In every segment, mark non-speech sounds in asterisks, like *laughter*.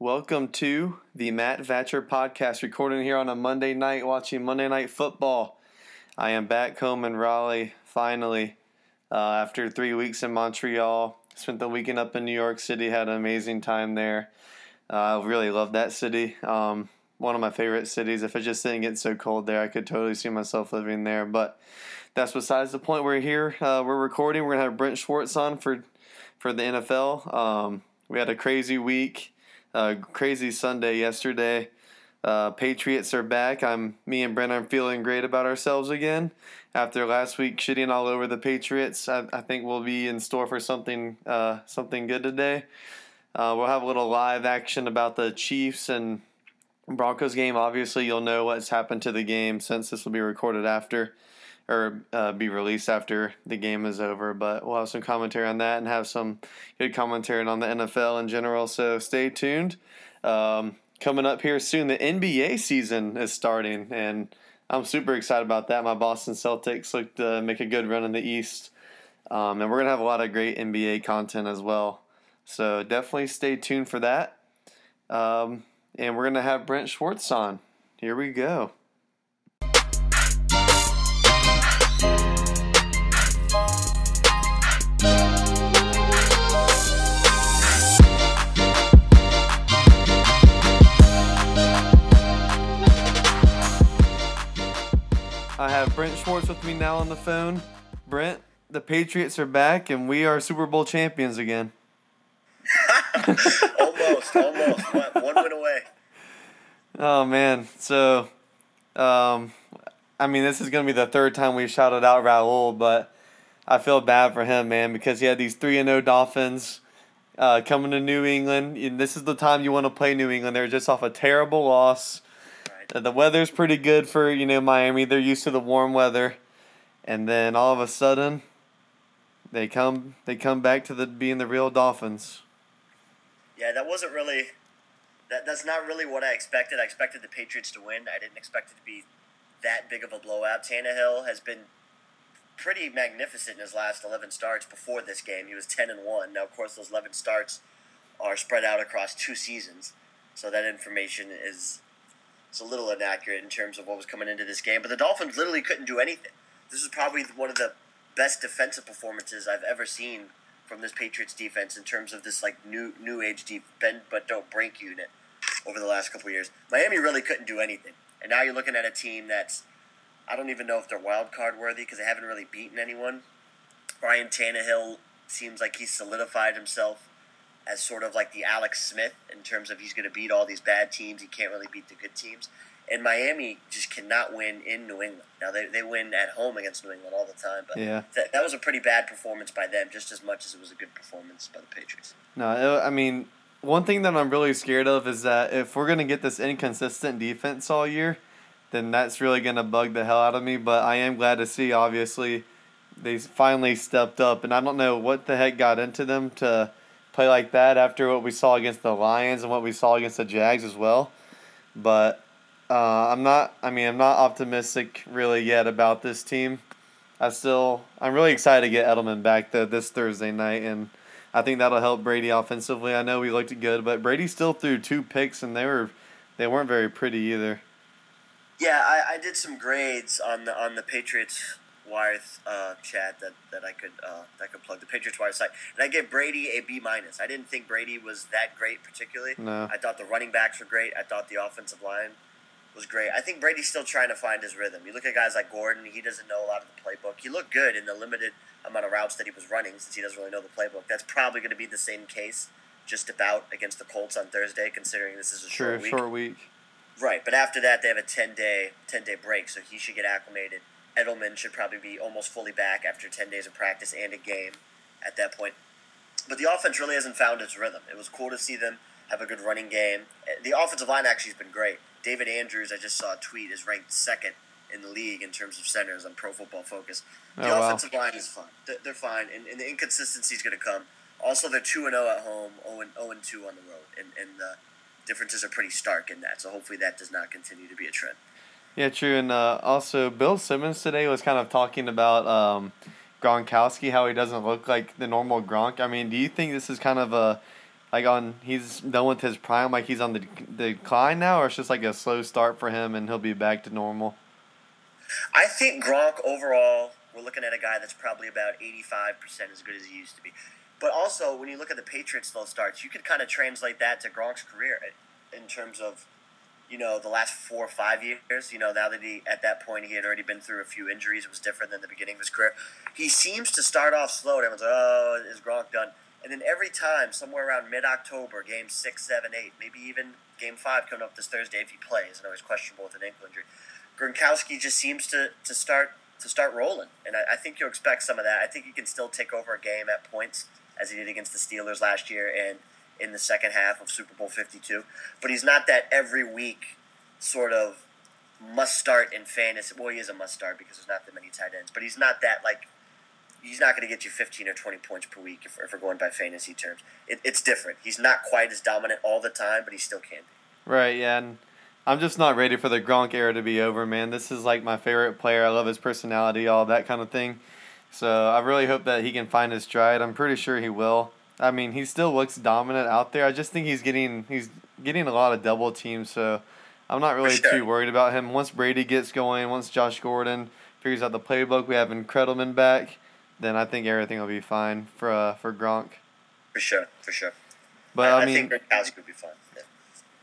Welcome to the Matt Vatcher podcast, recording here on a Monday night, watching Monday Night Football. I am back home in Raleigh, finally, uh, after three weeks in Montreal. Spent the weekend up in New York City, had an amazing time there. Uh, I really love that city. Um, one of my favorite cities. If it just didn't get so cold there, I could totally see myself living there. But that's besides the point. We're here. Uh, we're recording. We're gonna have Brent Schwartz on for for the NFL. Um, we had a crazy week. Uh, crazy Sunday yesterday. Uh, Patriots are back. I'm me and Brent are feeling great about ourselves again after last week shitting all over the Patriots. I, I think we'll be in store for something uh, something good today. Uh, we'll have a little live action about the Chiefs and Broncos game. Obviously, you'll know what's happened to the game since this will be recorded after or uh, be released after the game is over. But we'll have some commentary on that and have some good commentary on the NFL in general. So stay tuned. Um, coming up here soon, the NBA season is starting, and I'm super excited about that. My Boston Celtics look to make a good run in the East, um, and we're gonna have a lot of great NBA content as well. So definitely stay tuned for that. Um, and we're gonna have Brent Schwartz on. Here we go. Brent Schwartz with me now on the phone. Brent, the Patriots are back and we are Super Bowl champions again. *laughs* almost, almost. One, one win away. Oh man, so um, I mean, this is gonna be the third time we've shouted out Raul, but I feel bad for him, man, because he had these three and zero Dolphins uh, coming to New England. And this is the time you want to play New England. They're just off a terrible loss. Right. The weather's pretty good for you know Miami. They're used to the warm weather, and then all of a sudden, they come they come back to the being the real Dolphins. Yeah, that wasn't really. That, that's not really what I expected. I expected the Patriots to win. I didn't expect it to be that big of a blowout. Tannehill has been pretty magnificent in his last 11 starts before this game. He was 10 and 1. Now, of course, those 11 starts are spread out across two seasons. So that information is it's a little inaccurate in terms of what was coming into this game. But the Dolphins literally couldn't do anything. This is probably one of the best defensive performances I've ever seen from this Patriots defense in terms of this like new new age deep bend but don't break unit over the last couple years. Miami really couldn't do anything. And now you're looking at a team that's I don't even know if they're wild card worthy because they haven't really beaten anyone. Ryan Tannehill seems like he's solidified himself as sort of like the Alex Smith in terms of he's going to beat all these bad teams. He can't really beat the good teams. And Miami just cannot win in New England. Now they, they win at home against New England all the time, but Yeah. that, that was a pretty bad performance by them, just as much as it was a good performance by the Patriots. No, it, I mean, one thing that I'm really scared of is that if we're gonna get this inconsistent defense all year, then that's really gonna bug the hell out of me. But I am glad to see, obviously, they finally stepped up, and I don't know what the heck got into them to play like that after what we saw against the Lions and what we saw against the Jags as well. But uh, I'm not. I mean, I'm not optimistic really yet about this team. I still, I'm really excited to get Edelman back the, this Thursday night, and I think that'll help Brady offensively. I know we looked good, but Brady still threw two picks, and they were, they weren't very pretty either. Yeah, I, I did some grades on the on the Patriots Wire uh, chat that, that I could uh, that I could plug the Patriots Wire site, and I gave Brady a B minus. I didn't think Brady was that great particularly. No. I thought the running backs were great. I thought the offensive line was great. I think Brady's still trying to find his rhythm. You look at guys like Gordon; he doesn't know a lot of the playbook. He looked good in the limited amount of routes that he was running, since he doesn't really know the playbook. That's probably going to be the same case just about against the Colts on Thursday, considering this is a Sure, short week. short week. Right, but after that they have a ten day ten day break, so he should get acclimated. Edelman should probably be almost fully back after ten days of practice and a game at that point. But the offense really hasn't found its rhythm. It was cool to see them have a good running game. The offensive line actually has been great. David Andrews, I just saw a tweet, is ranked second in the league in terms of centers on Pro Football Focus. The Oh, wow. offensive line is fine. They're, fine, and, and the inconsistency is going to come. Also, they're two and zero at home, oh zero oh and two on the road, and and the differences are pretty stark in that. So hopefully that does not continue to be a trend. Yeah, true. And uh, also, Bill Simmons today was kind of talking about um, Gronkowski, how he doesn't look like the normal Gronk. I mean, do you think this is kind of a like on he's done with his prime, like he's on the the decline now, or it's just like a slow start for him and he'll be back to normal? I think Gronk overall, we're looking at a guy that's probably about eighty five percent as good as he used to be. But also, when you look at the Patriots' slow starts, you could kind of translate that to Gronk's career in terms of, you know, the last four or five years. You know, now that he, at that point, he had already been through a few injuries, it was different than the beginning of his career. He seems to start off slow, and everyone's like, oh, is Gronk done? And then every time, somewhere around mid October, game six, seven, eight, maybe even game five coming up this Thursday if he plays, and always questionable with an ankle injury, Gronkowski just seems to, to start to start rolling. And I, I think you'll expect some of that. I think he can still take over a game at points as he did against the Steelers last year and in the second half of Super Bowl 52. But he's not that every week sort of must start in fantasy. Well, he is a must start because there's not that many tight ends, but he's not that like he's not going to get you 15 or 20 points per week if, if we're going by fantasy terms. It, it's different. He's not quite as dominant all the time, but he still can be. Right, yeah. And I'm just not ready for the Gronk era to be over, man. This is like my favorite player. I love his personality, all that kind of thing. So I really hope that he can find his stride. I'm pretty sure he will. I mean, he still looks dominant out there. I just think he's getting he's getting a lot of double teams. So I'm not really sure. too worried about him. Once Brady gets going, once Josh Gordon figures out the playbook, we have Edelman back, then I think everything will be fine for uh, for Gronk. For sure, for sure. But I, I mean, I think Gronkowski would be fine. Yeah.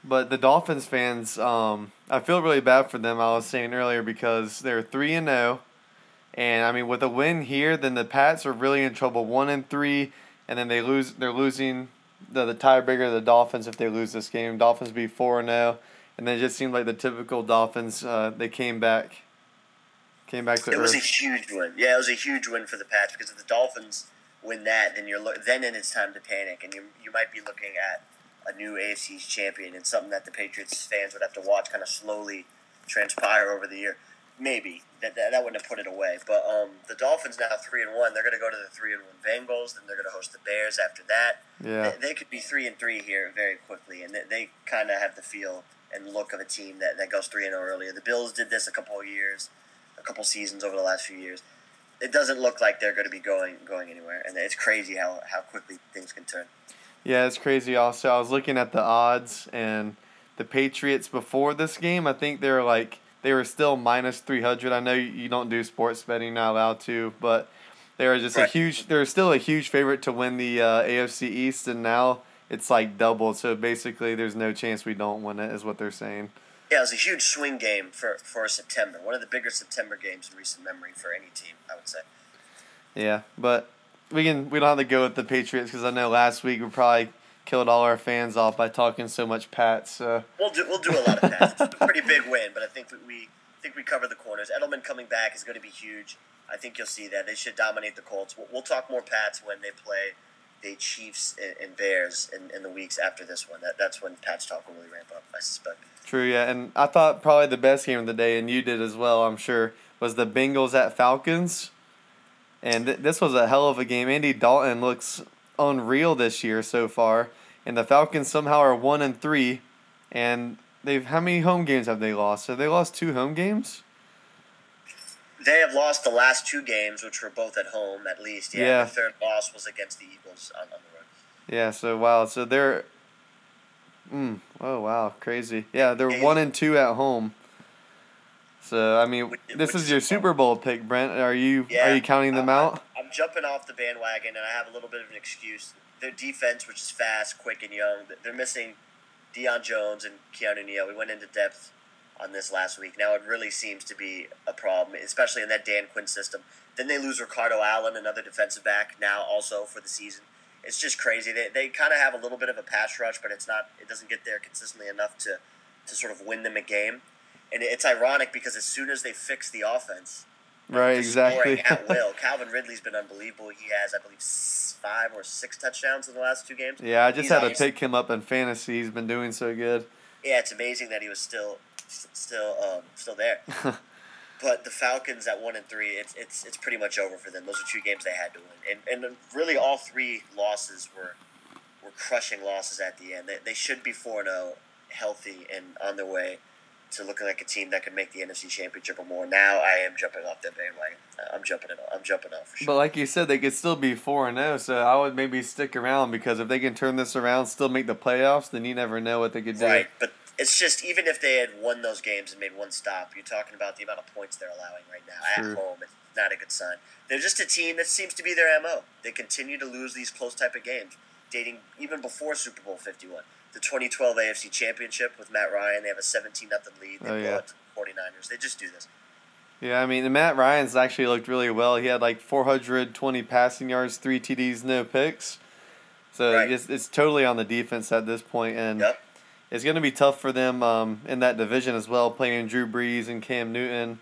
But the Dolphins fans, um, I feel really bad for them. I was saying earlier because they're three and zero. Oh, and I mean, with a win here, then the Pats are really in trouble. One and three, and then they lose. They're losing the the tiebreaker. The Dolphins, if they lose this game, Dolphins be four and zero, oh, and then it just seemed like the typical Dolphins. Uh, they came back, came back to. It earth. was a huge win. Yeah, it was a huge win for the Pats because if the Dolphins win that, then you're lo- then it's time to panic, and you you might be looking at a new AFC champion and something that the Patriots fans would have to watch kind of slowly transpire over the year. Maybe that, that, that wouldn't have put it away. But um, the Dolphins now three and one. They're going to go to the three and one Bengals. Then they're going to host the Bears after that. Yeah, they, they could be three and three here very quickly, and they, they kind of have the feel and look of a team that, that goes three and zero earlier. The Bills did this a couple of years, a couple seasons over the last few years. It doesn't look like they're going to be going going anywhere, and it's crazy how, how quickly things can turn. Yeah, it's crazy. Also, I was looking at the odds and the Patriots before this game. I think they're like they were still minus 300. I know you don't do sports betting, not allowed to, but they were just right. a huge. They're still a huge favorite to win the uh, AFC East, and now it's like doubled. So basically, there's no chance we don't win it, is what they're saying. Yeah, it was a huge swing game for for September. One of the bigger September games in recent memory for any team, I would say. Yeah, but we can we don't have to go with the Patriots because I know last week we probably killed all our fans off by talking so much Pats. So. We'll do we'll do a lot of Pats. it's a pretty big win, but I think we think we cover the corners. Edelman coming back is going to be huge. I think you'll see that they should dominate the Colts. We'll, we'll talk more Pats when they play the Chiefs and, and Bears in, in the weeks after this one. That that's when Pats talk will really ramp up. I suspect. True, yeah, and I thought probably the best game of the day, and you did as well. I'm sure was the Bengals at Falcons. And th- this was a hell of a game. Andy Dalton looks unreal this year so far, and the Falcons somehow are one and three, and they've how many home games have they lost? Have they lost two home games? They have lost the last two games, which were both at home, at least. Yeah, yeah. the third loss was against the Eagles on, on the road. Yeah. So wow. So they're. Mm, oh wow, crazy! Yeah, they're one and two at home. So I mean, which, this which is your Super Bowl pick, Brent. Are you yeah, are you counting them uh, out? I'm jumping off the bandwagon, and I have a little bit of an excuse. Their defense, which is fast, quick, and young, they're missing Deion Jones and Keanu Neal. We went into depth on this last week. Now it really seems to be a problem, especially in that Dan Quinn system. Then they lose Ricardo Allen, another defensive back, now also for the season. It's just crazy. They, they kind of have a little bit of a pass rush, but it's not. It doesn't get there consistently enough to, to sort of win them a game. And it's ironic because as soon as they fix the offense, Right, exactly. at *laughs* will. Calvin Ridley's been unbelievable. He has, I believe, five or six touchdowns in the last two games. Yeah, I just He's had to pick him up in fantasy. He's been doing so good. Yeah, it's amazing that he was still, still, um, still there. *laughs* but the Falcons at one and three, it's it's it's pretty much over for them. Those are two games they had to win, and and really all three losses were were crushing losses at the end. They, they should be four zero, oh, healthy and on their way to looking like a team that could make the NFC Championship or more. Now I am jumping off that bandwagon. Uh, I'm jumping it. I'm jumping off sure. But like you said, they could still be four and zero. So I would maybe stick around because if they can turn this around, still make the playoffs, then you never know what they could do. Right, but it's just even if they had won those games and made one stop, you're talking about the amount of points they're allowing right now Sure. at home. It's not a good sign. They're just a team that seems to be their mo. They continue to lose these close type of games, dating even before Super Bowl Fifty One. The 2012 AFC Championship with Matt Ryan, they have a 17 nothing lead. They Oh, blow yeah. it to the 49ers. They just do this. Yeah, I mean, and Matt Ryan's actually looked really well. He had like 420 passing yards, three TDs, no picks. So Right. it's, it's totally on the defense at this point, and Yep. it's going to be tough for them um, in that division as well, playing Drew Brees and Cam Newton.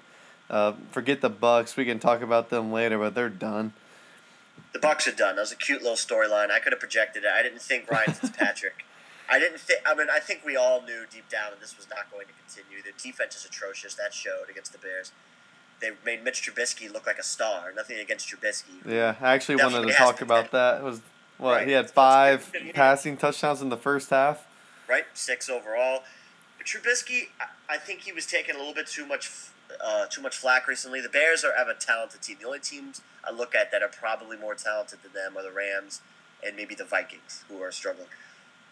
Uh, forget the Bucs. We can talk about them later, but they're done. The Bucs are done. That was a cute little storyline. I could have projected it. I didn't think Ryan *laughs* Fitzpatrick. I didn't think. I mean, I think we all knew deep down that this was not going to continue. The defense is atrocious. That showed against the Bears. They made Mitch Trubisky look like a star. Nothing against Trubisky. Yeah, I actually wanted to talk about that. It was what Right. he had five passing touchdowns in the first half. right? Six overall. But Trubisky, I- I think he was taking a little bit too much, uh, too much flack recently. The Bears are have a talented team. The only teams I look at that are probably more talented than them are the Rams and maybe the Vikings, who are struggling.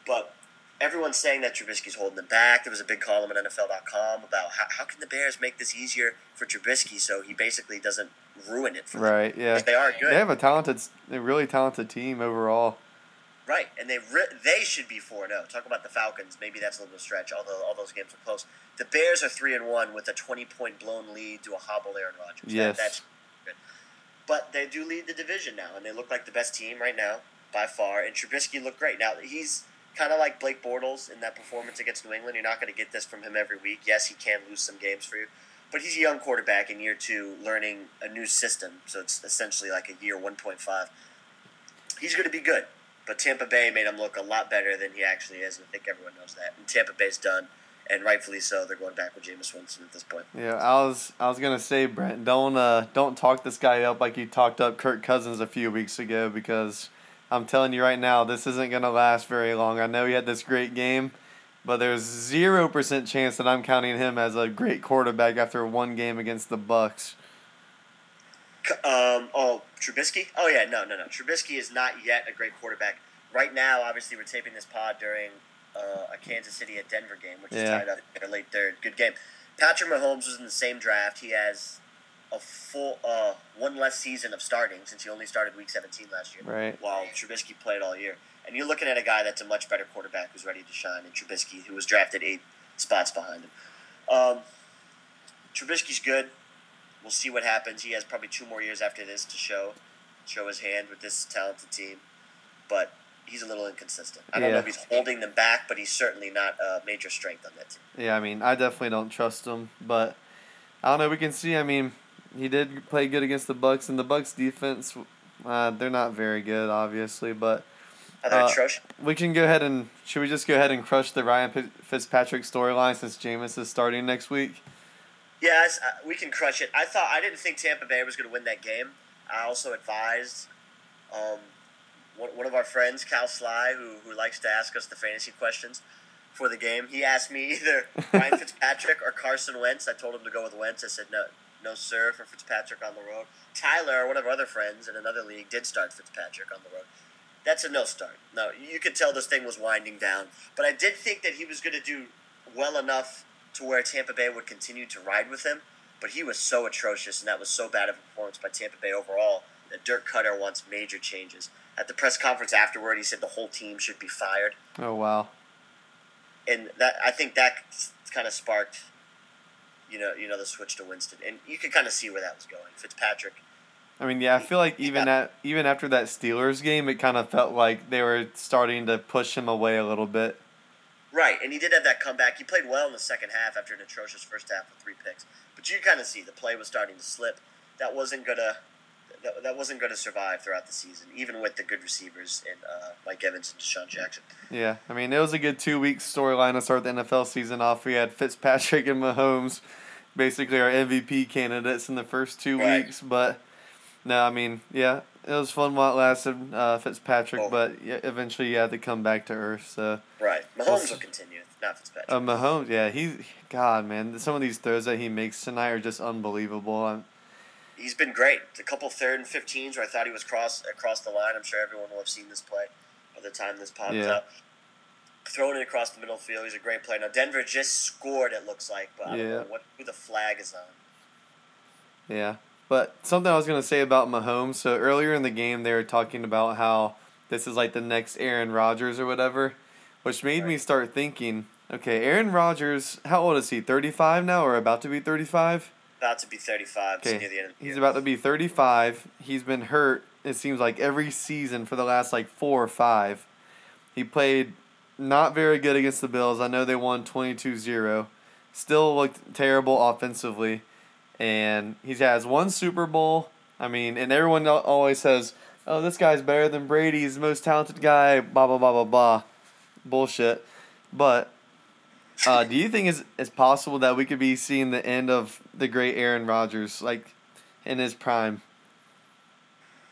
But everyone's saying that Trubisky's holding them back. There was a big column on NFL.com about how, how can the Bears make this easier for Trubisky so he basically doesn't ruin it for them. Right. Yeah. They are good. They have a talented, a really talented team overall. Right, and they re- they should be four zero. Oh. Talk about the Falcons. Maybe that's a little stretch. Although all those games are close. The Bears are three and one with a twenty point blown lead to a hobble Aaron Rodgers. That- Yes. that's good. But they do lead the division now, and they look like the best team right now by far. And Trubisky looked great. Now he's kind of like Blake Bortles in that performance against New England. You're not going to get this from him every week. Yes, he can lose some games for you. But he's a young quarterback in year two, learning a new system. So it's essentially like a year 1.5. He's going to be good. But Tampa Bay made him look a lot better than he actually is, and I think everyone knows that. And Tampa Bay's done, and rightfully so. They're going back with Jameis Winston at this point. Yeah, I was I was gonna say, Brent, don't uh don't talk this guy up like you talked up Kirk Cousins a few weeks ago because I'm telling you right now, this isn't gonna last very long. I know he had this great game, but there's zero percent chance that I'm counting him as a great quarterback after one game against the Bucs. Um, oh, Trubisky? Oh, yeah, no, no, no. Trubisky is not yet a great quarterback. Right now, obviously, we're taping this pod during uh, a Kansas City at Denver game, which is tied up in a late third. Good game. Patrick Mahomes was in the same draft. He has a full uh, one less season of starting since he only started Week 17 last year. Right. While Trubisky played all year, and you're looking at a guy that's a much better quarterback who's ready to shine, and Trubisky, who was drafted eight spots behind him. Um, Trubisky's good. We'll see what happens. He has probably two more years after this to show show his hand with this talented team, but he's a little inconsistent. I don't know if he's holding them back, but he's certainly not a major strength on that team. Yeah, I mean, I definitely don't trust him, but I don't know. We can see. I mean, he did play good against the Bucs, and the Bucs defense, uh, they're not very good, obviously, but Uh, we can go ahead and should we just go ahead and crush the Ryan Fi- Fitzpatrick storyline since Jameis is starting next week? Yes, uh, we can crush it. I thought I didn't think Tampa Bay was going to win that game. I also advised um, one, one of our friends, Cal Sly, who, who likes to ask us the fantasy questions for the game. He asked me either *laughs* Ryan Fitzpatrick or Carson Wentz. I told him to go with Wentz. I said no, no sir, for Fitzpatrick on the road. Tyler, one of our other friends in another league, did start Fitzpatrick on the road. That's a no start. No, you could tell this thing was winding down. But I did think that he was going to do well enough to where Tampa Bay would continue to ride with him. But he was so atrocious, and that was so bad of a performance by Tampa Bay overall that Dirk Koetter wants major changes. At the press conference afterward, he said the whole team should be fired, Oh wow. and that I think that kind of sparked, you know, you know, the switch to Winston, and you could kind of see where that was going. Fitzpatrick, I mean, yeah, I feel like even at even after that Steelers game, it kind of felt like they were starting to push him away a little bit. Right? And he did have that comeback. He played well in the second half after an atrocious first half with three picks, but you kind of see the play was starting to slip. That wasn't gonna. That, that wasn't going to survive throughout the season, even with the good receivers in uh, Mike Evans and DeSean Jackson. Yeah, I mean, it was a good two week storyline to start the NFL season off. We had Fitzpatrick and Mahomes, basically our MVP candidates in the first two Right. weeks. But no, I mean, yeah, it was fun while it lasted, uh, Fitzpatrick. Oh. But eventually you had to come back to earth. So Right. Mahomes will continue. not Fitzpatrick. Uh, Mahomes, yeah, he, God, man, some of these throws that he makes tonight are just unbelievable. I'm, He's been great. A couple third and 15s where I thought he was cross across the line. I'm sure everyone will have seen this play by the time this pops Yeah. up. Throwing it across the middle field, he's a great player. Now Denver just scored. It looks like, but I don't Yeah. know what who the flag is on. Yeah. But something I was going to say about Mahomes. So earlier in the game, they were talking about how this is like the next Aaron Rodgers or whatever, which made me start thinking okay, Aaron Rodgers, how old is he? 35 now or about to be 35? About to be 35. Okay. near the end of the He's about to be 35. He's been hurt, it seems like, every season for the last like four or five. He played not very good against the Bills. I know they won 22 0. Still looked terrible offensively. And he has one Super Bowl. I mean, and everyone always says, oh, this guy's better than Brady. He's the most talented guy, blah, blah, blah, blah, blah. Bullshit. But uh, do you think it's, it's possible that we could be seeing the end of the great Aaron Rodgers, like in his prime?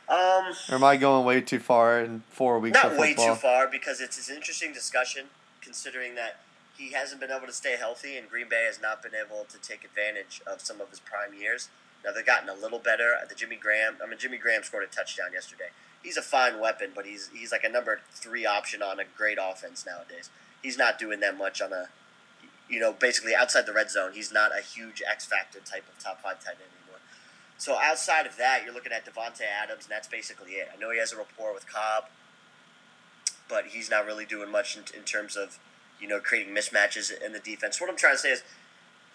Um, Or am I going way too far in four weeks not way too far because it's, it's an interesting discussion considering that he hasn't been able to stay healthy and Green Bay has not been able to take advantage of some of his prime years. Now they've gotten a little better. The Jimmy Graham, I mean Jimmy Graham scored a touchdown yesterday. He's a fine weapon, but he's he's like a number three option on a great offense nowadays. He's not doing that much on a, you know, basically outside the red zone. He's not a huge X factor type of top five tight end anymore. So outside of that, you're looking at Davante Adams, and that's basically it. I know he has a rapport with Cobb, but he's not really doing much in, in terms of, you know, creating mismatches in the defense. What I'm trying to say is,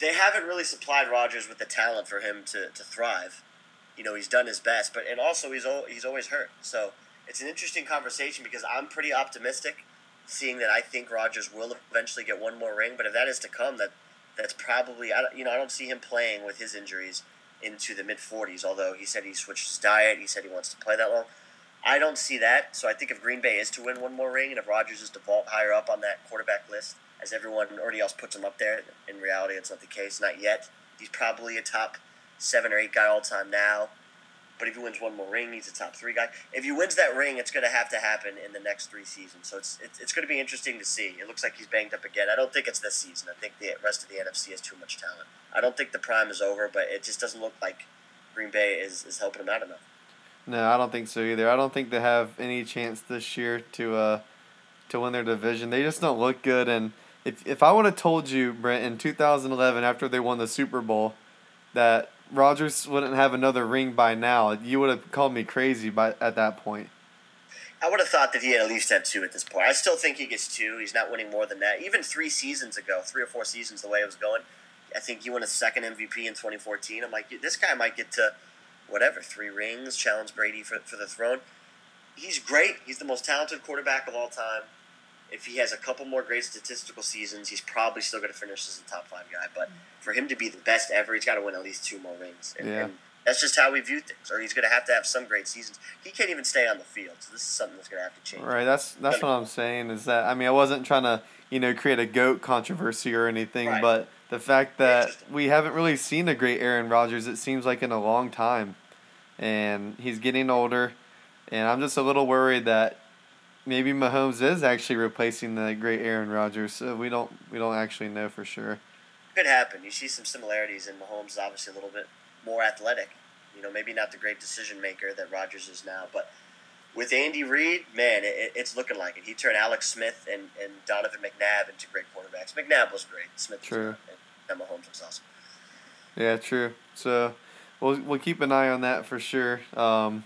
they haven't really supplied Rodgers with the talent for him to, to thrive. You know, he's done his best, but and also he's al- he's always hurt. So it's an interesting conversation because I'm pretty optimistic, seeing that I think Rodgers will eventually get one more ring. But if that is to come, that that's probably I don't, you know I don't see him playing with his injuries into the mid 40s. Although he said he switched his diet, he said he wants to play that long. I don't see that. So I think if Green Bay is to win one more ring, and if Rodgers is to vault higher up on that quarterback list, as everyone already else puts him up there, in reality, it's not the case. Not yet. He's probably a top seven or eight guy all time now. But if he wins one more ring, he's a top three guy. If he wins that ring, it's going to have to happen in the next three seasons. So it's, it's, it's going to be interesting to see. It looks like he's banged up again. I don't think it's this season. I think the rest of the NFC has too much talent. I don't think the prime is over, but it just doesn't look like Green Bay is, is helping him out enough. No, I don't think so either. I don't think they have any chance this year to uh to win their division. They just don't look good. And if if I would have told you, Brent, in 2011 after they won the Super Bowl, that Rodgers wouldn't have another ring by now, you would have called me crazy by at that point. I would have thought that he had at least had two at this point. I still think he gets two. He's not winning more than that. Even three seasons ago, three or four seasons, the way it was going, I think he won a second MVP in 2014. I'm like, this guy might get to whatever, three rings, challenge Brady for, for the throne. He's great. He's the most talented quarterback of all time. If he has a couple more great statistical seasons, he's probably still going to finish as a top five guy. But for him to be the best ever, he's got to win at least two more rings. And, Yeah. and that's just how we view things. Or he's going to have to have some great seasons. He can't even stay on the field. So this is something that's going to have to change. Right. That's that's what I'm saying. Is that I mean I wasn't trying to you know create a goat controversy or anything, Right. but the fact that we haven't really seen a great Aaron Rodgers, it seems like in a long time, and he's getting older, and I'm just a little worried that maybe Mahomes is actually replacing the great Aaron Rodgers. So we don't we don't actually know for sure. Could happen. You see some similarities in Mahomes is obviously a little bit more athletic. You know, maybe not the great decision maker that Rodgers is now, but with Andy Reid, man, it, it's looking like it. He turned Alex Smith and, and Donovan McNabb into great quarterbacks. McNabb was great. Smith was True. not, and Mahomes was awesome. Yeah, true. So we'll we'll keep an eye on that for sure. Um,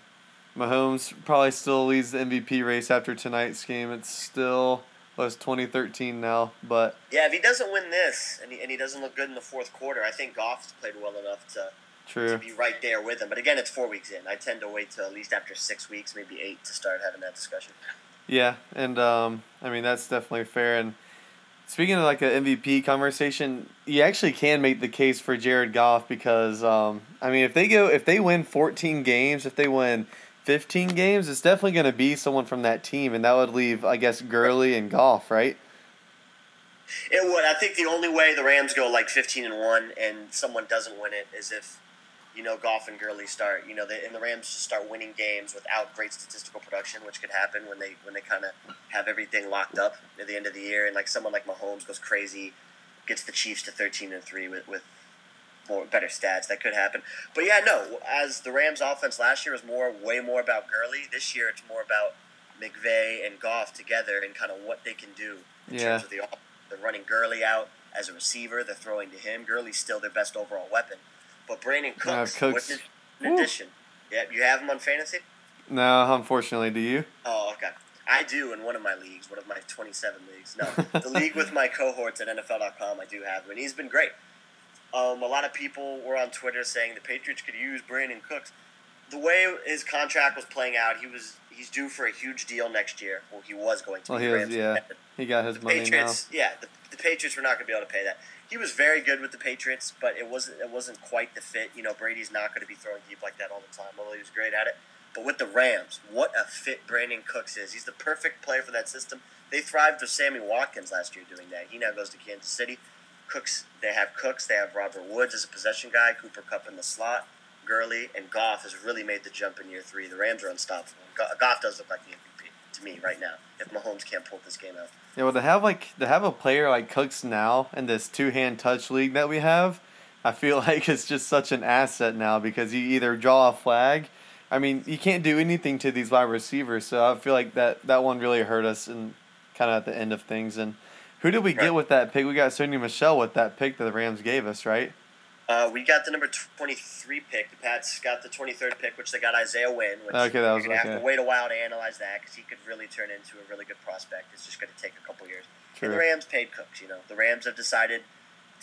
Mahomes probably still leads the MVP race after tonight's game. It's still was 2013 now, but Yeah, if he doesn't win this and he, and he doesn't look good in the fourth quarter, I think Goff's played well enough to, to true. be right there with him. But again, it's four weeks in. I tend to wait till at least after six weeks, maybe eight, to start having that discussion. Yeah, and um, I mean that's definitely fair. And speaking of like an MVP conversation, you actually can make the case for Jared Goff because um, I mean if they go if they win 14 games, if they win 15 games, it's definitely going to be someone from that team, and that would leave I guess Gurley and Goff, right? It would. I think the only way the Rams go like fifteen and one and someone doesn't win it is if you know, Goff and Gurley start, you know, they, and the Rams just start winning games without great statistical production, which could happen when they when they kind of have everything locked up at the end of the year, and like someone like Mahomes goes crazy, gets the Chiefs to thirteen and three with with more better stats. That could happen. But yeah, no, as the Rams offense last year was more way more about Gurley. This year it's more about McVay and Goff together and kind of what they can do in Yeah. terms of the they're running Gurley out as a receiver. They're throwing to him. Gurley's still their best overall weapon. But Brandin Cooks, Cooks. with an Woo. addition. Yeah, you have him on fantasy? No, unfortunately, do you? Oh, okay. I do in one of my leagues, one of my 27 leagues. No, *laughs* the league with my cohorts at NFL.com, I do have him, and he's been great. Um, a lot of people were on Twitter saying the Patriots could use Brandin Cooks. The way his contract was playing out, he was he's due for a huge deal next year. Well, he was going to. Well, be. he was- yeah. He got his The money Patriots, yeah, the, the Patriots were not going to be able to pay that. He was very good with the Patriots, but it wasn't it wasn't quite the fit. You know, Brady's not going to be throwing deep like that all the time, although he was great at it. But with the Rams, what a fit Brandin Cooks is. He's the perfect player for that system. They thrived with Sammy Watkins last year doing that. He now goes to Kansas City. Cooks, they have Cooks, they have Robert Woods as a possession guy, Cooper Kupp in the slot, Gurley, and Goff has really made the jump in year three. The Rams are unstoppable. Goff does look like the MVP to me right now. If Mahomes can't pull this game out. Yeah, well, to have like to have a player like Cooks now in this two hand touch league that we have, I feel *laughs* like it's just such an asset now because you either draw a flag. I mean, you can't do anything to these wide receivers, so I feel like that that one really hurt us and kind of at the end of things. And who did we Right. get with that pick? We got Sony Michel with that pick that the Rams gave us, right? Uh, we got the number 23 pick. The Pats got the 23rd pick, which they got Isaiah Wynn. Which Okay, that was- You're going to have to wait a while to analyze that because he could really turn into a really good prospect. It's just going to take a couple years. And the Rams paid Cooks, you know. The Rams have decided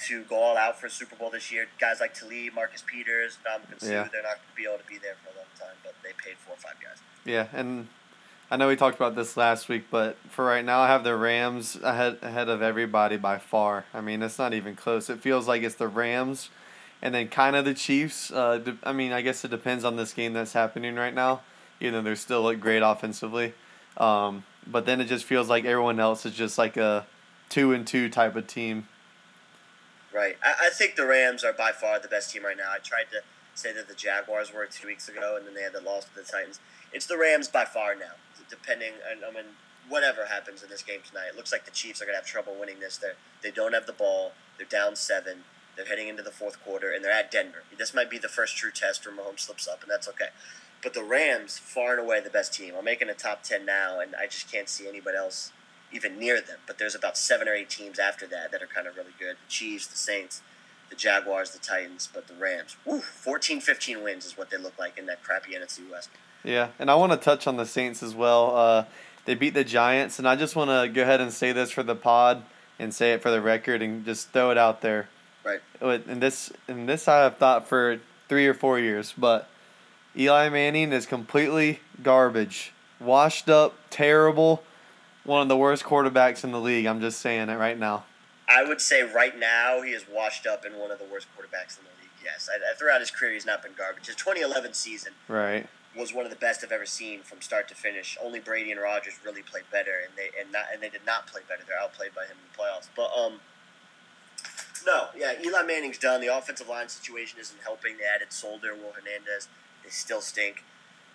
to go all out for a Super Bowl this year. Guys like Talib, Marcus Peters, Ndamukong Suh, Yeah. they're not going to be able to be there for a long time, but they paid four or five guys. Yeah, and I know we talked about this last week, but for right now, I have the Rams ahead ahead of everybody by far. I mean, it's not even close. It feels like it's the Rams, and then kind of the Chiefs. Uh, de- I mean, I guess it depends on this game that's happening right now. Even though they're still look great offensively, um, but then it just feels like everyone else is just like a two and two type of team. Right. I, I think the Rams are by far the best team right now. I tried to say that the Jaguars were two weeks ago, and then they had the loss to the Titans. It's the Rams by far now. Depending, and I mean, whatever happens in this game tonight, it looks like the Chiefs are gonna have trouble winning this. They they don't have the ball. They're down seven. They're heading into the fourth quarter, and they're at Denver. This might be the first true test where Mahomes slips up, and that's okay. But the Rams, far and away the best team. I'm making a top ten now, and I just can't see anybody else even near them. But there's about seven or eight teams after that that are kind of really good. The Chiefs, the Saints, the Jaguars, the Titans, but the Rams. Woo, 14, 15 wins is what they look like in that crappy NFC West. Yeah, and I want to touch on the Saints as well. Uh, they beat the Giants, and I just want to go ahead and say this for the pod and say it for the record and just throw it out there. Right. And this, and this I have thought for three or four years, but Eli Manning is completely garbage, washed up, terrible, one of the worst quarterbacks in the league. I'm just saying it right now. I would say right now he is washed up and one of the worst quarterbacks in the league. Yes, I, I, throughout his career he's not been garbage. His 2011 season Right. was one of the best I've ever seen from start to finish. Only Brady and Rodgers really played better, and they and not and they did not play better. They're outplayed by him in the playoffs. But um, no, yeah, Eli Manning's done. The offensive line situation isn't helping. They added Solder, Will Hernandez. They still stink.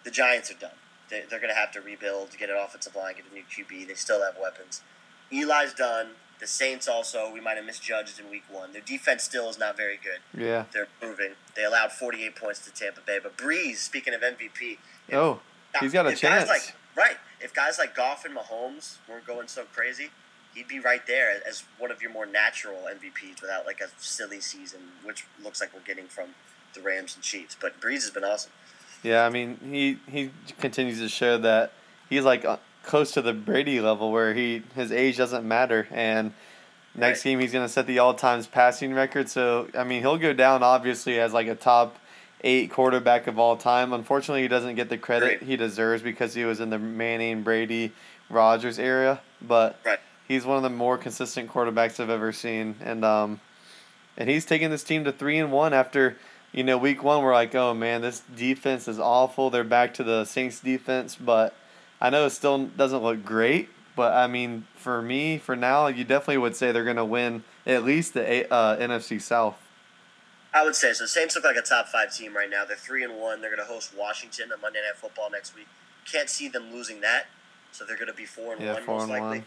The Giants are done. They, they're going to have to rebuild, get an offensive line, get a new QB. They still have weapons. Eli's done. The Saints also, we might have misjudged in week one. Their defense still is not very good. Yeah. They're improving. They allowed 48 points to Tampa Bay. But Brees, speaking of MVP, if- Oh, he's got a if guys chance. like right, if guys like Goff and Mahomes weren't going so crazy, he'd be right there as one of your more natural MVPs without like a silly season, which looks like we're getting from the Rams and Chiefs. But Brees has been awesome. Yeah, I mean, he he continues to show that he's like uh, close to the Brady level where he his age doesn't matter and next Right. game he's going to set the all-time passing record. So, I mean, he'll go down obviously as like a top 8 quarterback of all time. Unfortunately, he doesn't get the credit Great. he deserves because he was in the Manning, Brady, Rodgers era, but Right. He's one of the more consistent quarterbacks I've ever seen and um and he's taking this team to 3 and 1 after you know, week one, we're like, oh man, this defense is awful. They're back to the Saints defense, but I know it still doesn't look great. But I mean, for me, for now, you definitely would say they're going to win at least the uh, NFC South. I would say so. Saints look like a top five team right now. They're three and one. They're going to host Washington on Monday Night Football next week. Can't see them losing that, so they're going to be four and Yeah, one four most and likely. one.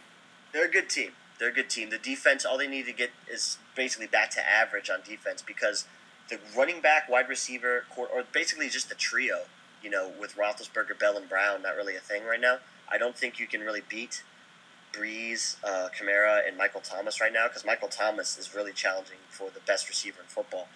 They're a good team. They're a good team. The defense, all they need to get is basically back to average on defense because the running back, wide receiver, court, or basically just the trio, you know, with Roethlisberger, Bell, and Brown, not really a thing right now. I don't think you can really beat Brees, uh, Kamara, and Michael Thomas right now because Michael Thomas is really challenging for the best receiver in football.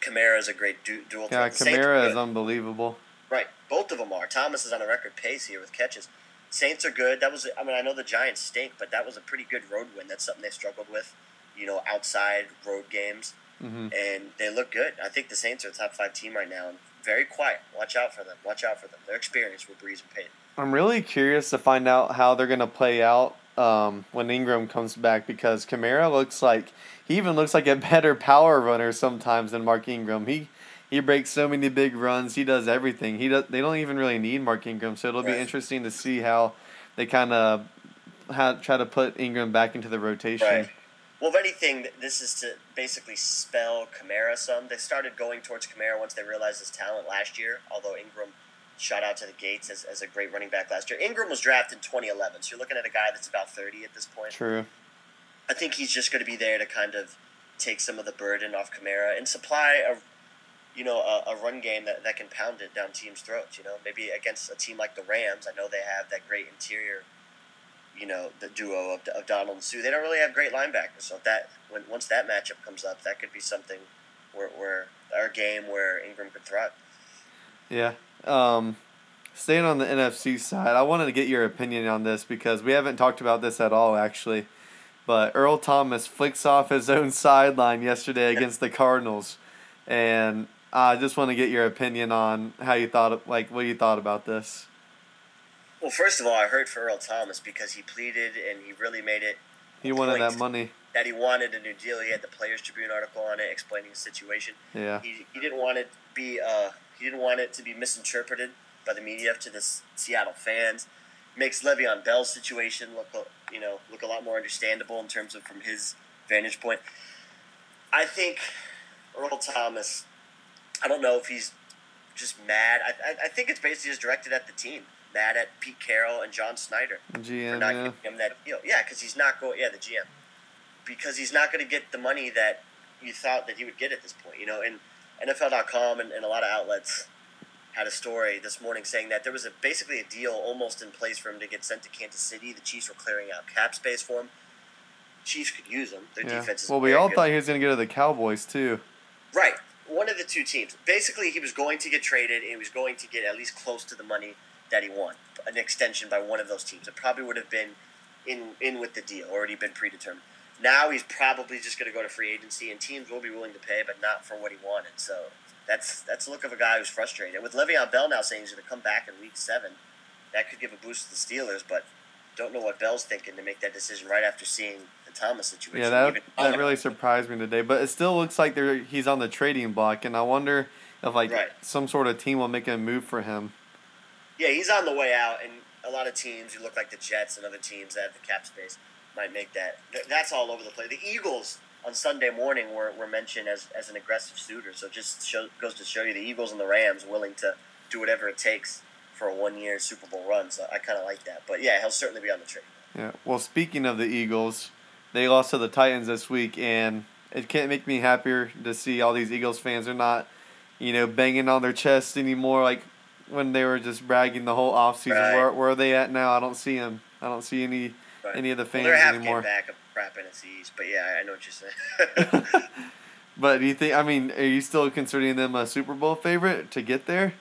Kamara is a great du- dual Yeah, threat. The Saints are Kamara is unbelievable. Right, both of them are. Thomas is on a record pace here with catches. Saints are good. That was, I mean, I know the Giants stink, but that was a pretty good road win. That's something they struggled with, you know, outside road games, hmm and they look good. I think the Saints are a top five team right now, and very quiet. Watch out for them. Watch out for them. They're experienced with Brees and Payton. I'm really curious to find out how they're gonna play out um, when Ingram comes back because Kamara looks like he even looks like a *laughs* better power runner sometimes than Mark Ingram. He he breaks so many big runs. He does everything. He does. They don't even really need Mark Ingram, so it'll be Right. interesting to see how they kind of how try to put Ingram back into the rotation. Right. Well, if anything, this is to basically spell Kamara some. They started going towards Kamara once they realized his talent last year, although Ingram shot out to the gates as, as a great running back last year. Ingram was drafted in 2011, so you're looking at a guy that's about 30 at this point. True. I think he's just going to be there to kind of take some of the burden off Kamara and supply a, you know, a, a run game that, that can pound it down teams' throats. You know, maybe against a team like the Rams, I know they have that great interior, you know, the duo of, of Donald and Suh. They don't really have great linebackers, so if that when once that matchup comes up, that could be something where, where our game where Ingram could thrive. Yeah. Um, staying on the NFC side, I wanted to get your opinion on this because we haven't talked about this at all, actually. But Earl Thomas flicks off his own sideline yesterday *laughs* against the Cardinals, and I just want to get your opinion on how you thought, like, what you thought about this. Well, first of all, I heard for Earl Thomas because he pleaded and he really made it He wanted that money. that he wanted a new deal. He had the Players Tribune article on it explaining the situation. Yeah. He, he didn't want it to be uh, he didn't want it to be misinterpreted by the media to the Seattle fans. Makes Le'Veon Bell's situation look you know look a lot more understandable in terms of from his vantage point. I think Earl Thomas. I don't know if he's just mad. I, I, I think it's basically just directed at the team. Mad at Pete Carroll and John Schneider for not yeah. giving him that deal. Yeah, because he's not going. Yeah, the GM, because he's not going to get the money that you thought that he would get at this point. You know, and NFL.com and, and a lot of outlets had a story this morning saying that there was a basically a deal almost in place for him to get sent to Kansas City. The Chiefs were clearing out cap space for him. Chiefs could use him. Their Yeah. defense is Well, we all good. thought he was going to go to the Cowboys, too. Right. One of the two teams. Basically, he was going to get traded and he was going to get at least close to the money that he won. An extension by one of those teams. It probably would have been in in with the deal, already been predetermined. Now he's probably just going to go to free agency, and teams will be willing to pay, but not for what he wanted. So that's that's a look of a guy who's frustrated. With Le'Veon Bell now saying he's going to come back in Week Seven, that could give a boost to the Steelers, but don't know what Bell's thinking to make that decision right after seeing the Thomas situation. Yeah, that that really surprised me today. But it still looks like they're he's on the trading block, and I wonder if like Right. some sort of team will make a move for him. Yeah, he's on the way out, and a lot of teams You look like the Jets and other teams that have the cap space might make that. That's all over the place. The Eagles on Sunday morning were, were mentioned as, as an aggressive suitor, so just show, goes to show you the Eagles and the Rams willing to do whatever it takes for a one year Super Bowl run. So I kind of like that. But yeah, he'll certainly be on the trade. Yeah. Well, speaking of the Eagles, they lost to the Titans this week, and it can't make me happier to see all these Eagles fans are not, you know, banging on their chests anymore like when they were just bragging the whole offseason. Right. Where where are they at now? I don't see them. I don't see any Right. any of the Well, fans they're half anymore. back of crap NFCs, but yeah, I know what you're saying. *laughs* But do you think? I mean, are you still considering them a Super Bowl favorite to get there?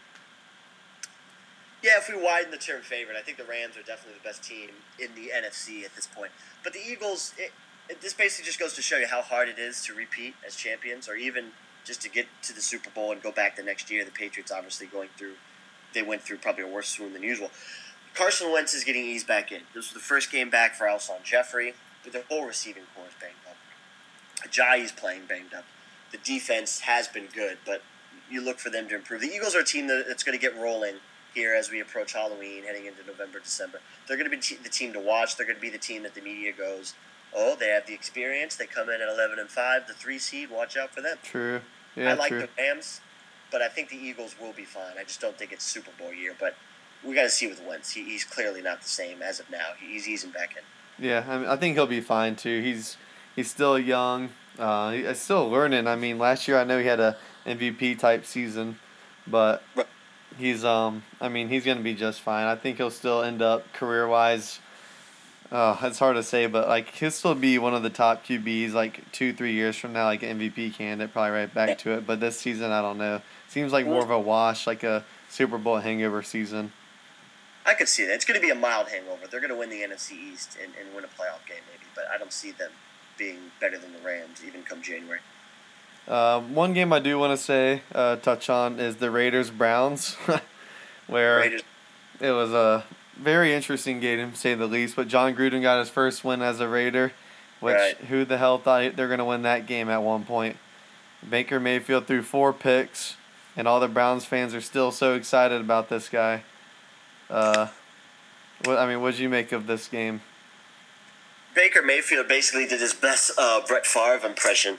Yeah, if we widen the term favorite, I think the Rams are definitely the best team in the NFC at this point. But the Eagles, it, this basically just goes to show you how hard it is to repeat as champions, or even just to get to the Super Bowl and go back the next year. The Patriots obviously going through, they went through probably a worse swoon than usual. Carson Wentz is getting eased back in. This was the first game back for Alshon Jeffery. But the whole receiving corps is banged up. Ajayi's playing banged up. The defense has been good, but you look for them to improve. The Eagles are a team that's going to get rolling here as we approach Halloween, heading into November, December. They're going to be the team to watch. They're going to be the team that the media goes oh, they have the experience. They come in at eleven and five, the three seed. Watch out for them. True. Yeah, I like true. the Rams, but I think the Eagles will be fine. I just don't think it's Super Bowl year. But we got to see with Wentz. He, he's clearly not the same as of now. He's easing back in. Yeah, I, mean, I think he'll be fine too. He's he's still young. Uh, he's still learning. I mean, last year I know he had a MVP type season, but he's um. I mean, he's gonna be just fine. I think he'll still end up career wise. Uh, it's hard to say, but like he'll still be one of the top QBs like two three years from now, like MVP candidate, probably right back to it. But this season, I don't know. Seems like more of a wash, like a Super Bowl hangover season. I could see that. It's going to be a mild hangover. They're going to win the NFC East and, and win a playoff game, maybe. But I don't see them being better than the Rams, even come January. Um, one game I do want to say, uh, touch on is the Raiders Browns, *laughs* where Raiders, it was a very interesting game to say the least. But Jon Gruden got his first win as a Raider, which Right. who the hell thought they're gonna win that game at one point? Baker Mayfield threw four picks, and all the Browns fans are still so excited about this guy. Uh, what I mean, what did you make of this game? Baker Mayfield basically did his best uh, Brett Favre impression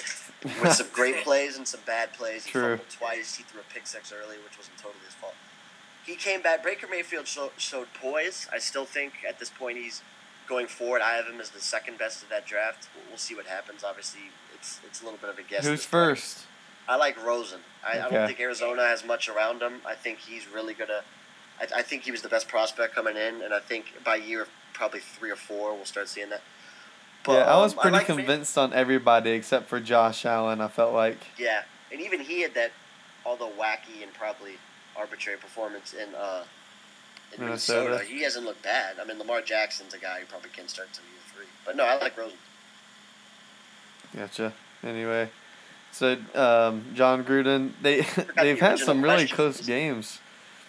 with *laughs* some great plays and some bad plays. He True. twice. He threw a pick six early, which wasn't totally his fault. He came back. Baker Mayfield show, showed poise. I still think at this point he's going forward. I have him as the second best of that draft. We'll, we'll see what happens. Obviously, it's it's a little bit of a guess. Who's point. first? I like Rosen. I, I don't think Arizona has much around him. I think he's really gonna. I, I think he was the best prospect coming in, and I think by year probably three or four we'll start seeing that. yeah, I was um, pretty like convinced on everybody except for Josh Allen. I felt like. Yeah, and even he had that, although wacky and probably arbitrary performance in uh, in Minnesota. Minnesota. He hasn't looked bad. I mean, Lamar Jackson's a guy who probably can start to year three. But no, I like Rosen. Gotcha. Anyway, so um, Jon Gruden, they *laughs* *laughs* they've had some really question. close games.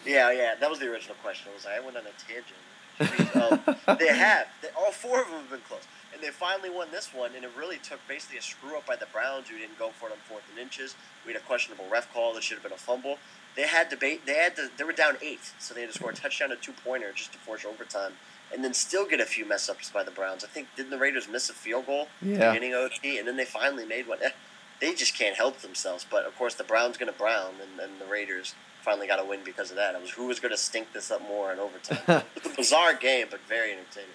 Yeah, yeah, that was the original question. I was like, I went on a tangent. *laughs* um, they have. They, all four of them have been close. And they finally won this one, and it really took basically a screw up by the Browns, who didn't go for it on fourth and inches. We had a questionable ref call that should have been a fumble. They had debate. They had to. They were down eight, so they had to score a touchdown, a two pointer, just to force overtime, and then still get a few mess ups by the Browns. I think didn't the Raiders miss a field goal Yeah. beginning OT, and then they finally made one. Eh, They just can't help themselves. But of course, the Browns going to Brown, and, and the Raiders finally got a win because of that. It was who was going to stink this up more in overtime. *laughs* it's a bizarre game, but very entertaining.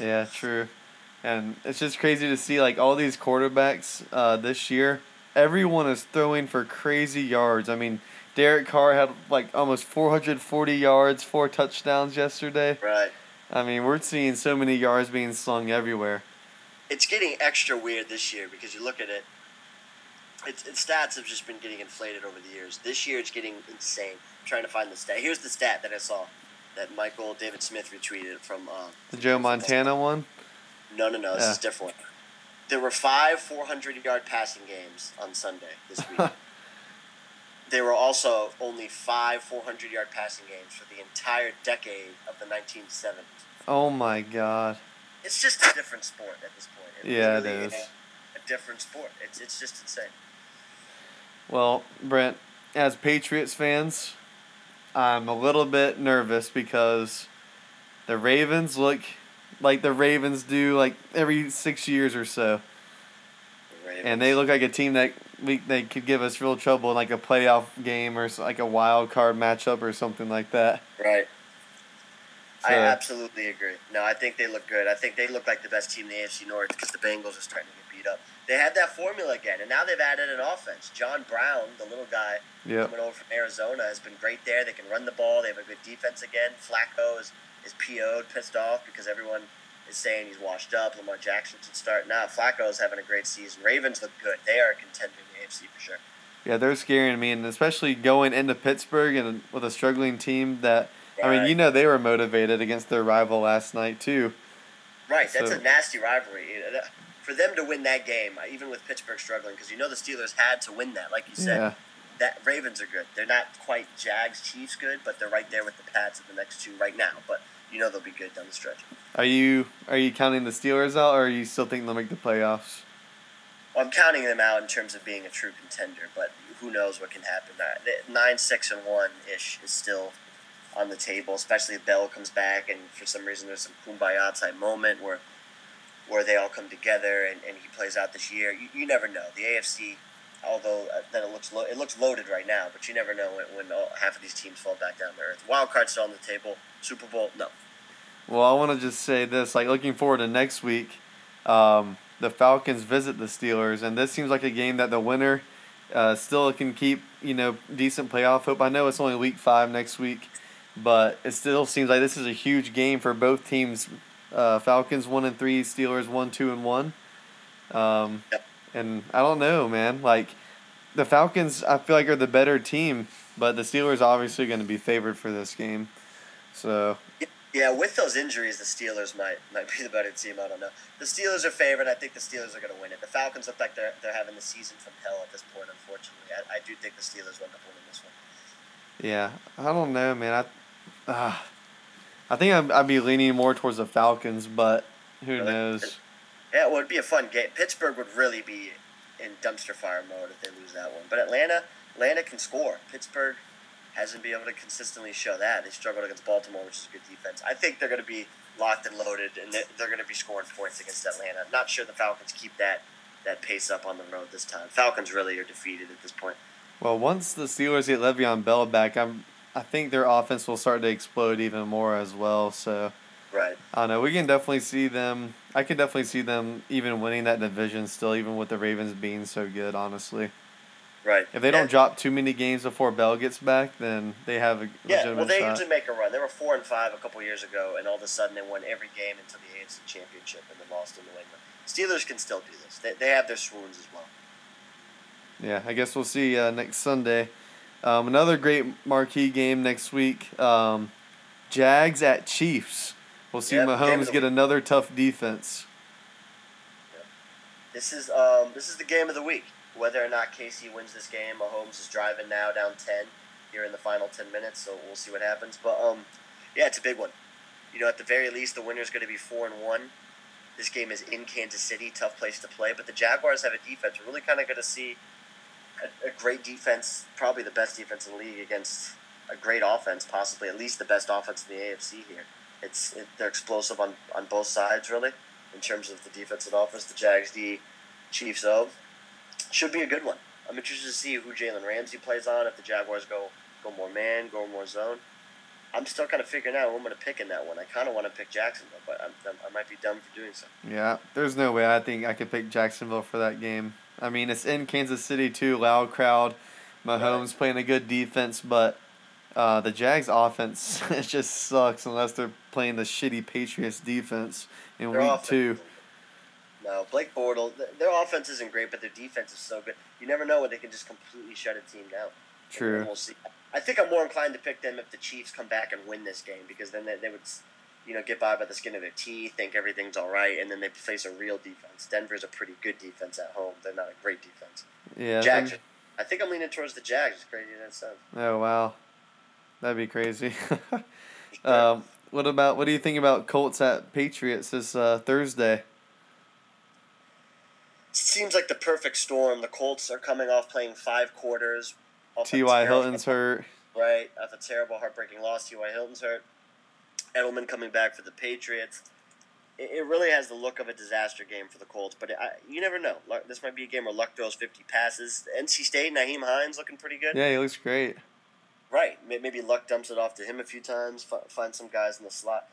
Yeah, true. And it's just crazy to see like all these quarterbacks uh, this year. Everyone is throwing for crazy yards. I mean, Derek Carr had like almost 440 yards, four touchdowns yesterday. Right. I mean, we're seeing so many yards being slung everywhere. It's getting extra weird this year because you look at it. Its, its stats have just been getting inflated over the years. This year, it's getting insane. I'm trying to find the stat. Here's the stat that I saw that Michael David Smith retweeted from. Uh, The Joe Montana one. No, no, no. This Yeah. is different. There were five 400 yard passing games on Sunday this week. *laughs* there were also only five 400 yard passing games for the entire decade of the 1970s. Oh my God. It's just a different sport at this point. Yeah, it really is. A, a different sport. It's, it's just insane. Well, Brent, as Patriots fans, I'm a little bit nervous because the Ravens look like the Ravens do like every six years or so. The And they look like a team that we they could give us real trouble in like a playoff game or like a wild card matchup or something like that. Right. I absolutely agree. No, I think they look good. I think they look like the best team in the AFC North because the Bengals are starting to get beat up. They had that formula again, and now they've added an offense. John Brown, the little guy Yep. coming over from Arizona, has been great there. They can run the ball. They have a good defense again. Flacco is, is PO'd, pissed off because everyone is saying he's washed up. Lamar Jackson should start. Now Flacco's having a great season. Ravens look good. They are a contender in the AFC for sure. Yeah, they're scaring me, and especially going into Pittsburgh and with a struggling team that I mean, you know, they were motivated against their rival last night too. Right, that's So- a nasty rivalry. You know, that- For them to win that game, uh, even with Pittsburgh struggling, because you know the Steelers had to win that, like you said. Yeah. That Ravens are good. They're not quite Jags, Chiefs good, but they're right there with the Pats at the next two right now. But you know they'll be good down the stretch. Are you are you counting the Steelers out, or are you still thinking they'll make the playoffs? Well, I'm counting them out in terms of being a true contender, but who knows what can happen. Nine, six, and one ish is still on the table, especially if Bell comes back and for some reason there's some kumbaya type moment where where they all come together and, and he plays out this year. You, you never know. The AFC, although uh, then it looks lo- it looks loaded right now, but you never know when, when all, half of these teams fall back down to earth. Wild card's still on the table. Super Bowl, no. Well, I want to just say this: like looking forward to next week, um, the Falcons visit the Steelers, and this seems like a game that the winner uh, still can keep you know decent playoff hope. I know it's only week five next week, but it still seems like this is a huge game for both teams. Uh, Falcons one and three, Steelers one two and one. Um, Yep. And I don't know, man. Like the Falcons, I feel like are the better team, but the Steelers obviously going to be favored for this game. So Yeah, with those injuries, the Steelers might might be the better team. I don't know. The Steelers are favored. I think the Steelers are going to win it. The Falcons look like they're they're having the season from hell at this point. Unfortunately, I, I do think the Steelers end up winning this one. Yeah, I don't know, man. I, uh, I think I'd, I'd be leaning more towards the Falcons, but who Really? knows? Yeah, well, it'd be a fun game. Pittsburgh would really be in dumpster fire mode if they lose that one. But Atlanta, Atlanta can score. Pittsburgh hasn't been able to consistently show that. They struggled against Baltimore, which is a good defense. I think they're going to be locked and loaded, and they- they're going to be scoring points against Atlanta. Not sure the Falcons keep that that pace up on the road this time. Falcons really are defeated at this point. Well, once the Steelers get Le'Veon Bell back, I'm I think their offense will start to explode even more as well. So Right. I don't know. We can definitely see them. I can definitely see them even winning that division still, even with the Ravens being so good. Honestly, Right. if they Yeah. don't drop too many games before Bell gets back, then they have a Yeah, legitimate well, they shot. usually make a run. They were four and five a couple years ago, and all of a sudden they won every game until the AFC Championship and then lost in New England. Steelers can still do this. They, they have their swoons as well. Yeah, I guess we'll see uh, next Sunday. Um, another great marquee game next week. Um, Jags at Chiefs. We'll see Yep, Mahomes get another tough defense. This is um, this is the game of the week. Whether or not KC wins this game, Mahomes is driving now down ten here in the final ten minutes, so we'll see what happens. But um, yeah, it's a big one. You know, at the very least, the winner is going to be four and one. This game is in Kansas City, tough place to play, but the Jaguars have a defense. We're really kind of going to see a, a great defense, probably the best defense in the league against a great offense, possibly at least the best offense in the AFC here. It's it, they're explosive on, on both sides, really, in terms of the defense and offense. The Jags D, Chiefs O, should be a good one. I'm interested to see who Jalen Ramsey plays on. If the Jaguars go go more man, go more zone. I'm still kind of figuring out who I'm going to pick in that one. I kind of want to pick Jacksonville, but I'm, I'm, I might be dumb for doing so. Yeah, there's no way I think I could pick Jacksonville for that game. I mean, it's in Kansas City too, loud crowd. Mahomes playing a good defense, but uh, the Jags offense *laughs* it just sucks unless they're playing the shitty Patriots defense in Their week offense two. No, Blake Bortles, their offense isn't great, but their defense is so good. You never know when they can just completely shut a team down. True. We'll see. I think I'm more inclined to pick them if the Chiefs come back and win this game because then they, they would, you know, get by by the skin of their teeth, think everything's all right, and then they face a real defense. Denver's a pretty good defense at home. They're not a great defense. Yeah. Jags. I think I'm leaning towards the Jags. As crazy as that sounds. Oh wow, that'd be crazy. *laughs* *laughs* um, what about what do you think about Colts at Patriots this uh, Thursday? Seems like the perfect storm. The Colts are coming off playing five quarters. T.Y. Hilton's hurt. right? After a terrible, heartbreaking loss, T.Y. Hilton's hurt. Edelman coming back for the Patriots. It, it really has the look of a disaster game for the Colts, but I, you never know. This might be a game where Luck throws 50 passes. NC State, Nyheim Hines looking pretty good. Yeah, he looks great. Right. Maybe Luck dumps it off to him a few times, fi- find some guys in the slot.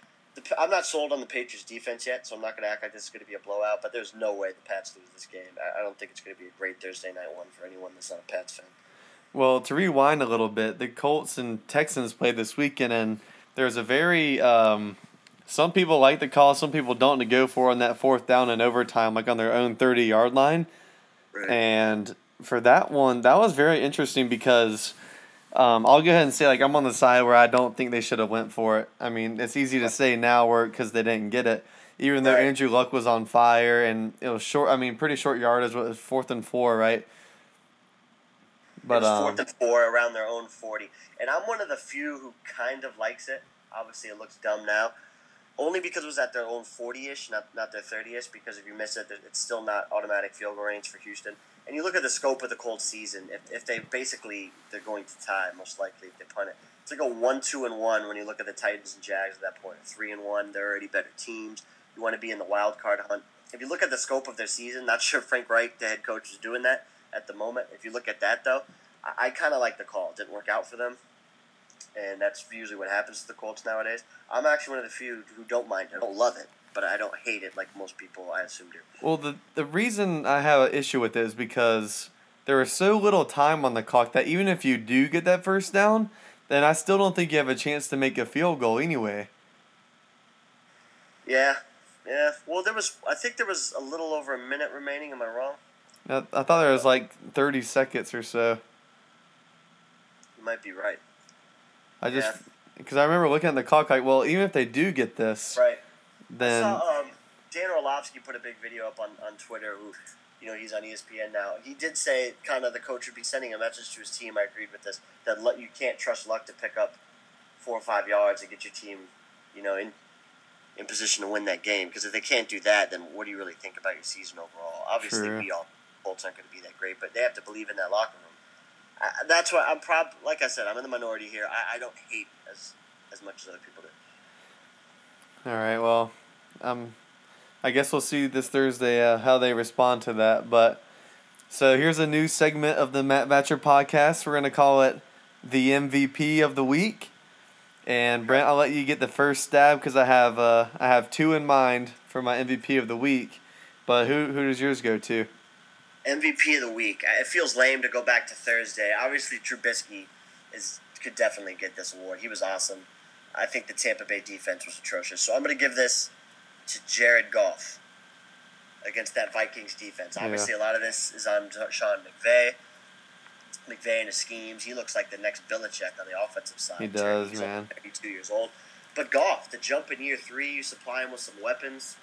I'm not sold on the Patriots defense yet, so I'm not going to act like this is going to be a blowout, but there's no way the Pats lose this game. I, don't think it's going to be a great Thursday night one for anyone that's not a Pats fan. Well, to rewind a little bit, the Colts and Texans played this weekend, and there's a very um, some people like the call, some people don't to go for on that fourth down and overtime, like on their own thirty yard line. Right. And for that one, that was very interesting because um, I'll go ahead and say like I'm on the side where I don't think they should have went for it. I mean, it's easy to say now where because they didn't get it, even though Right. Andrew Luck was on fire and it was short. I mean, pretty short yardage. What was fourth and four, right? But it was um, fourth and four around their own forty, and I'm one of the few who kind of likes it. Obviously, it looks dumb now, only because it was at their own forty-ish, not not their thirty-ish. Because if you miss it, it's still not automatic field goal range for Houston. And you look at the scope of the Colts season. If, if they basically they're going to tie, most likely if they punt it, it's like a one, two, and one. When you look at the Titans and Jags at that point, three and one, they're already better teams. You want to be in the wild card hunt. if you look at the scope of their season, not *laughs* sure Frank Reich, the head coach, is doing that at the moment. If you look at that though, I, I kind of like the call. It didn't work out for them, and that's usually what happens to the Colts nowadays. I'm actually one of the few who don't mind it. I don't love it, but I don't hate it like most people I assume do. Well, the the reason I have an issue with it is because there is so little time on the clock that even if you do get that first down, then I still don't think you have a chance to make a field goal anyway. Yeah, yeah. Well, there was. I think there was a little over a minute remaining. Am I wrong? I, I thought there was like thirty seconds or so. You might be right. I just because I remember looking at the clock like, well, even if they do get this, Right. then I saw um, Dan Orlovsky put a big video up on, on Twitter. Who, you know, he's on ESPN now. He did say kind of the coach would be sending a message to his team. I agreed with this that you can't trust Luck to pick up four or five yards and get your team, you know, in in position to win that game. Because if they can't do that, then what do you really think about your season overall? Obviously, True. we all Colts aren't going to be that great, but they have to believe in that locker room. I, that's why I'm prob. Like I said, I'm in the minority here. I, I don't hate as as much as other people do. all right, well, um, I guess we'll see this Thursday uh, how they respond to that. But so here's a new segment of the Matt Vatcher podcast. We're gonna call it the MVP of the week. And Brent, I'll let you get the first stab because I have uh, I have two in mind for my MVP of the week. But who who does yours go to? MVP of the week. It feels lame to go back to Thursday. Obviously, Trubisky is could definitely get this award. He was awesome. I think the Tampa Bay defense was atrocious. So I'm going to give this to Jared Goff against that Vikings defense. Yeah. Obviously, a lot of this is on Sean McVay. McVay and his schemes. He looks like the next Belichick on the offensive side. He does, He's man. 32 years old. But Goff, the jump in year three, you supply him with some weapons.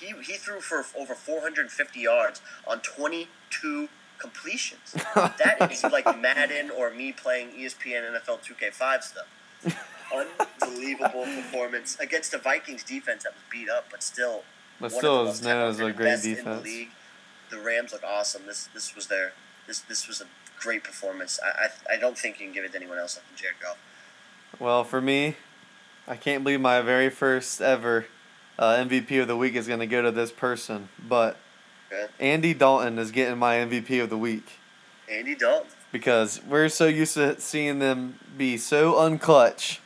He, he threw for over 450 yards on 22 completions. *laughs* That is like Madden or me playing ESPN NFL 2K5 stuff. Unbelievable *laughs* performance against a Vikings defense that was beat up, but still. But still the is known as a great best in the defense. league. The Rams look awesome. This this was their this this was a great performance. I I, I don't think you can give it to anyone else other than Jared Goff. Well, for me, I can't believe my very first ever uh, MVP of the week is going to go to this person. But Okay. Andy Dalton is getting my MVP of the week Andy Dalton. because we're so used to seeing them be so unclutch.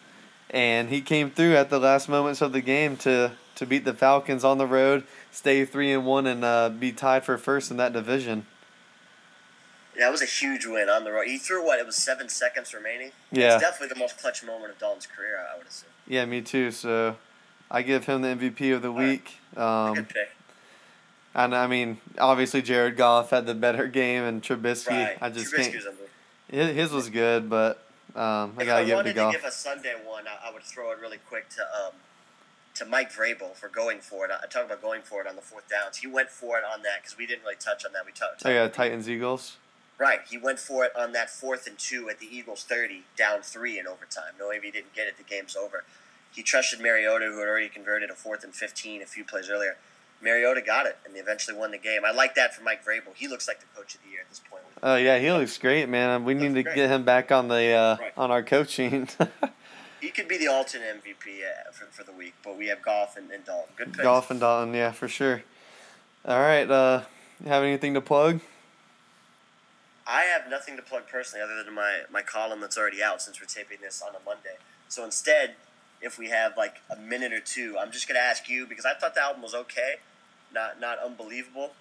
And he came through at the last moments of the game to, to beat the Falcons on the road, stay 3 and 1, and uh, be tied for first in that division. That was a huge win on the road. He threw what? It was seven seconds remaining. Yeah. It's definitely the most clutch moment of Dalton's career. I would assume. Yeah, me too. So I give him the MVP of the week. Um, Good pick. And I mean, obviously Jared Goff had the better game, and Trubisky. Right. I just Trubisky can't. was. His, was good, but um, I If gotta I give it to Goff. If I wanted to give a Sunday one, I, I would throw it really quick to um, to Mike Vrabel for going for it. I talk about going for it on the fourth downs. He went for it on that because we didn't really touch on that. We talked. Oh yeah, Titans Eagles. Right, he went for it on that fourth and two at the Eagles' thirty, down three in overtime. No, if he didn't get it, the game's over. He trusted Mariota, who had already converted a fourth and fifteen a few plays earlier. Mariota got it, and they eventually won the game. I like that for Mike Vrabel. He looks like the coach of the year at this point. Oh yeah, he looks great, man. We need to great. get him back on the uh, Right. on our coaching. *laughs* He could be the alternate MVP uh, for, for the week, but we have Goff and, and Dalton. Good picks. Goff and Dalton, yeah, for sure. All right, uh, you have anything to plug? I have nothing to plug personally other than my, my column that's already out since we're taping this on a Monday. So instead, if we have like a minute or two, I'm just going to ask you because I thought the album was okay, not not unbelievable.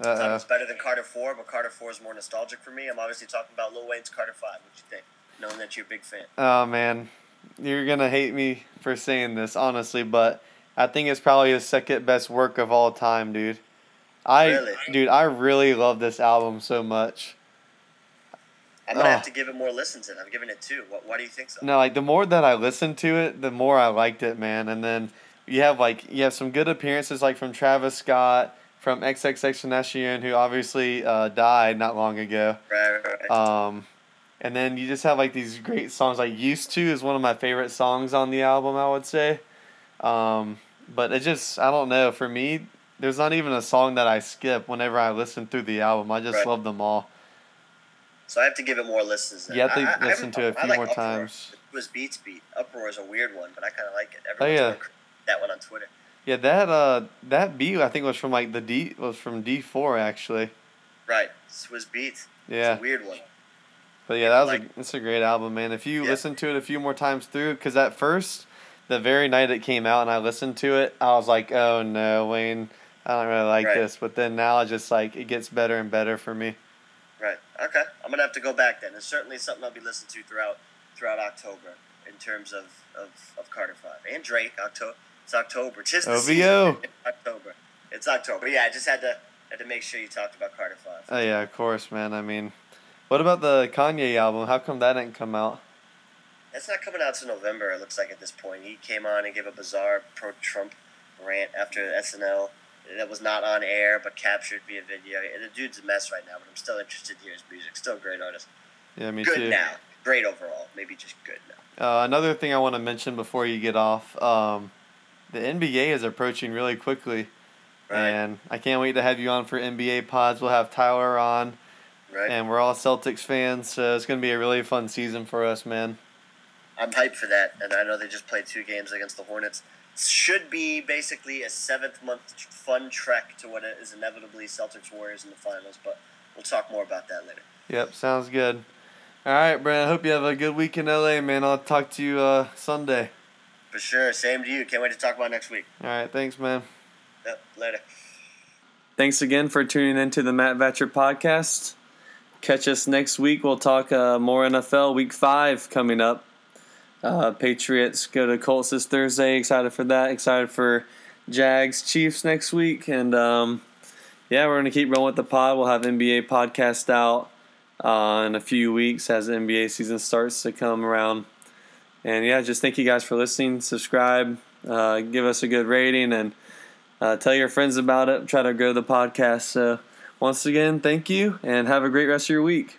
I thought it Uh was better than Carter 4, but Carter 4 is more nostalgic for me. I'm obviously talking about Lil Wayne's Carter 5. What you think? Knowing that you're a big fan. oh man, you're gonna hate me for saying this, honestly, but I think it's probably his second best work of all time, dude. I, Really? dude, I really love this album so much. I'm going to Oh. have to give it more listens in. I'm giving it two. What, why do you think so? No, like the more that I listened to it, the more I liked it, man. And then you have like you have some good appearances like from Travis Scott, from XXXTentacion, who obviously uh, died not long ago. Right, right, right. Um, and then you just have like these great songs. Like "Used to" is one of my favorite songs on the album. I would say. Um, but it just I don't know. For me, there's not even a song that I skip whenever I listen through the album. I just Right. love them all. So I have to give it more listens. Then. You have to I- I- I listen to it a I few like more Uproar. times. It was Beats Beat. Uproar is a weird one, but I kind of like it. Oh, yeah. going crazy with that one on Twitter. Yeah, that uh that beat I think was from like the D was from D four actually. Right, Swizz Beatz. Yeah. It's a weird one. But yeah, that was Like- a it's a great album, man. If you Yeah. listen to it a few more times through, because at first, the very night it came out and I listened to it, I was like, oh no, Wayne, I don't really like Right. this. But then now I just like it gets better and better for me. Okay. I'm gonna have to go back then. It's certainly something I'll be listening to throughout throughout October in terms of, of, of Carter Five and Drake. October. It's October. The OVO. October. It's October. Yeah, I just had to had to make sure you talked about Carter Five. Oh yeah, of course, man. I mean, what about the Kanye album? How come that didn't come out? That's not coming out till November. It looks like at this point. He came on and gave a bizarre pro-Trump rant after SNL that was not on air but captured via video. And The dude's a mess right now, but I'm still interested to hear his music. Still a great artist. Yeah, me good too. now. Great overall. Maybe just good now. Uh, another thing I want to mention before you get off, um, the NBA is approaching really quickly, Right. and I can't wait to have you on for NBA pods. We'll have Tyler on, Right. and we're all Celtics fans, so it's gonna be a really fun season for us, man. I'm hyped for that, and I know they just played two games against the Hornets. Should be basically a seventh month fun trek to what is inevitably Celtics Warriors in the finals, but we'll talk more about that later. Yep, sounds good. All right, Brent. I hope you have a good week in LA, man. I'll talk to you uh, Sunday. For sure. Same to you. Can't wait to talk about next week. All right, thanks, man. Yep, later. Thanks again for tuning in to the Matt Vatcher podcast. Catch us next week. We'll talk uh, more NFL Week Five coming up. Uh, Patriots go to Colts this Thursday. Excited for that. Excited for Jags Chiefs next week. And um, yeah, we're gonna keep rolling with the pod. We'll have NBA podcast out uh, in a few weeks as the NBA season starts to come around. And yeah, just thank you guys for listening. Subscribe, uh, give us a good rating, and uh, tell your friends about it. Try to grow the podcast. So, once again, thank you and have a great rest of your week.